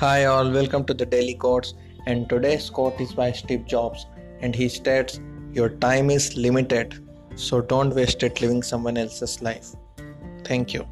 Hi, all, welcome to the Daily Quotes. And today's quote is by Steve Jobs, and he states, Your time is limited, so don't waste it living someone else's life. Thank you.